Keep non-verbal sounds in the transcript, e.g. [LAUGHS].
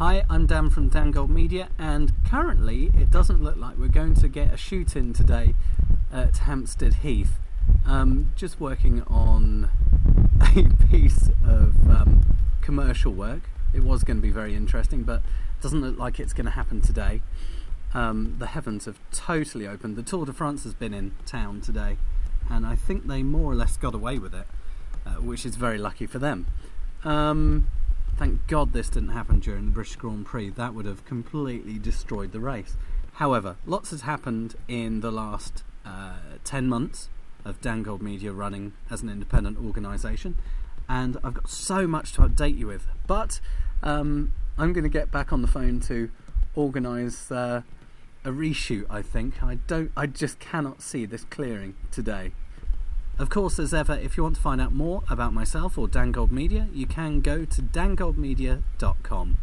Hi, I'm Dan from Dan Gold Media, and currently it doesn't look like we're going to get a shoot in today at Hampstead Heath. Um, just working on [LAUGHS] a piece of um, commercial work. It was going to be very interesting, but doesn't look like it's going to happen today. Um, the heavens have totally opened. The Tour de France has been in town today, and I think they more or less got away with it, uh, which is very lucky for them. Um, thank God this didn't happen during the British Grand Prix. That would have completely destroyed the race. However, lots has happened in the last uh, 10 months of Dan Gold Media running as an independent organisation, and I've got so much to update you with. But um, I'm going to get back on the phone to organise uh, a reshoot. I think I don't. I just cannot see this clearing today. Of course, as ever, if you want to find out more about myself or Dan Gold Media, you can go to dangoldmedia.com.